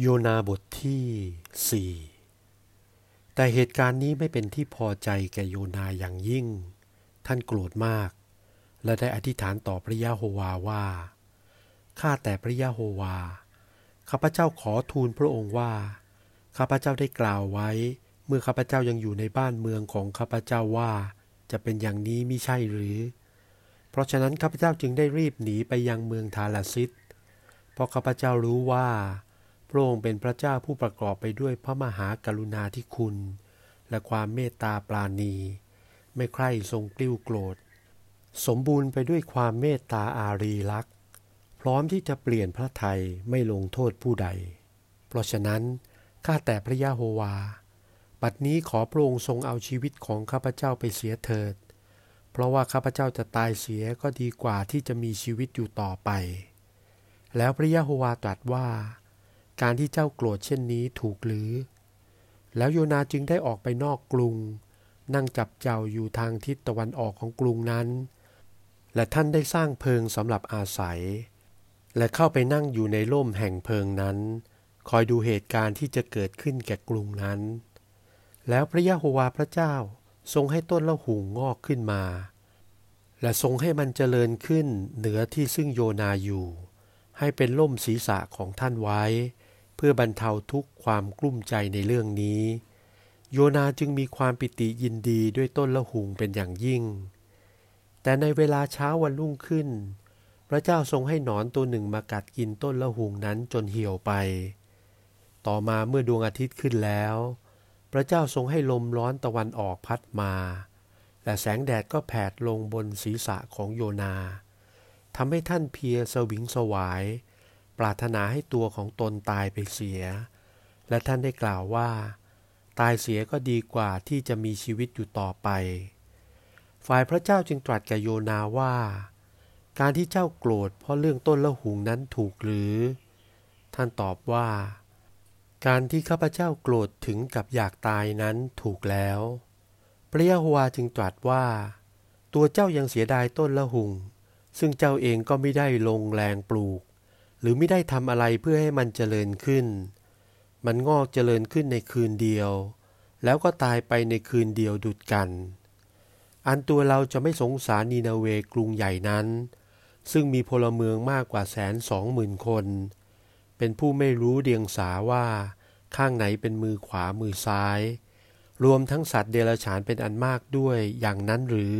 โยนาบทที่สี่แต่เหตุการณ์นี้ไม่เป็นที่พอใจแก่โยนาอย่างยิ่ง ท่านโกรธมาก และได้อธิษฐานต่อพระยะโฮวาว่า ข้าแต่พระยะโฮวา ข้าพเจ้าขอทูลพระองค์ว่า ข้าพเจ้าได้กล่าวไว้ เมื่อข้าพเจ้ายังอยู่ในบ้านเมืองของข้าพเจ้าว่า จะเป็นอย่างนี้มิใช่หรือ เพราะฉะนั้นข้าพเจ้าจึงได้รีบหนีไปยังเมืองทาลาซิสเพราะข้าพเจ้ารู้ว่า พระองค์เป็นพระเจ้าผู้ประกอบไปด้วยพระมหากรุณาธิคุณ และความเมตตาปราณี ไม่ใคร่ทรงกลิ้วโกรธ สมบูรณ์ไปด้วยความเมตตาอารีลักษ์พร้อมที่จะเปลี่ยนพระทัยไม่ลงโทษผู้ใด เพราะฉะนั้น ข้าแต่พระยาโฮวา บัดนี้ขอพระองค์ทรงเอาชีวิตของข้าพเจ้าไปเสียเถิด เพราะว่าข้าพเจ้าจะตายเสียก็ดีกว่าที่จะมีชีวิตอยู่ต่อไป แล้วพระยาโฮวาตรัสว่า การที่เจ้าโกรธเช่นนี้ถูกหรือ แล้วโยนาจึงได้ออกไปนอกกรุง นั่งจับเจ้าอยู่ทางทิศตะวันออกของกรุงนั้น และท่านได้สร้างเพิงสำหรับอาศัย และเข้าไปนั่งอยู่ในร่มแห่งเพิงนั้น คอยดูเหตุการณ์ที่จะเกิดขึ้นแก่กรุงนั้น แล้วพระยะโฮวาพระเจ้าทรงให้ต้นละหูงงอกขึ้นมา และทรงให้มันเจริญขึ้นเหนือที่ซึ่งโยนาอยู่ ให้เป็นล่มศีรษะของท่านไว้ เพื่อบรรเทาทุกความกลุ้มใจในเรื่องนี้ โยนาจึงมีความปิติยินดีด้วยต้นละหุงเป็นอย่างยิ่ง แต่ในเวลาเช้าวันรุ่งขึ้น พระเจ้าทรงให้หนอนตัวหนึ่งมากัดกินต้นละหุงนั้นจนเหี่ยวไป ต่อมาเมื่อดวงอาทิตย์ขึ้นแล้ว พระเจ้าทรงให้ลมร้อนตะวันออกพัดมา และแสงแดดก็แผดลงบนศีรษะของโยนาทำให้ท่านเพียสวิงสวาย ปรารถนาให้ตัวของตนตายไปเสีย และท่านได้กล่าวว่า ตายเสียก็ดีกว่าที่จะมีชีวิตอยู่ต่อไป ฝ่ายพระเจ้าจึงตรัสแก่โยนาว่า การที่เจ้าโกรธเพราะเรื่องต้นละหุงนั้นถูกหรือ ท่านตอบว่า การที่ข้าพเจ้าโกรธถึงกับอยากตายนั้นถูกแล้ว พระยะโฮวาจึงตรัสว่า ตัวเจ้ายังเสียดายต้นละหุงซึ่งเจ้าเองก็ไม่ได้ลงแรงปลูก หรือไม่ได้ทำอะไรเพื่อให้มันเจริญขึ้น มันงอกเจริญขึ้นในคืนเดียว แล้วก็ตายไปในคืนเดียวดุดกัน อันตัวเราจะไม่สงสารนีนาเวกรุงใหญ่นั้น ซึ่งมีพลเมืองมากกว่าแสนสองหมื่นคน เป็นผู้ไม่รู้เดียงสาว่า ข้างไหนเป็นมือขวามือซ้าย รวมทั้งสัตว์เดรัจฉานเป็นอันมากด้วยอย่างนั้นหรือ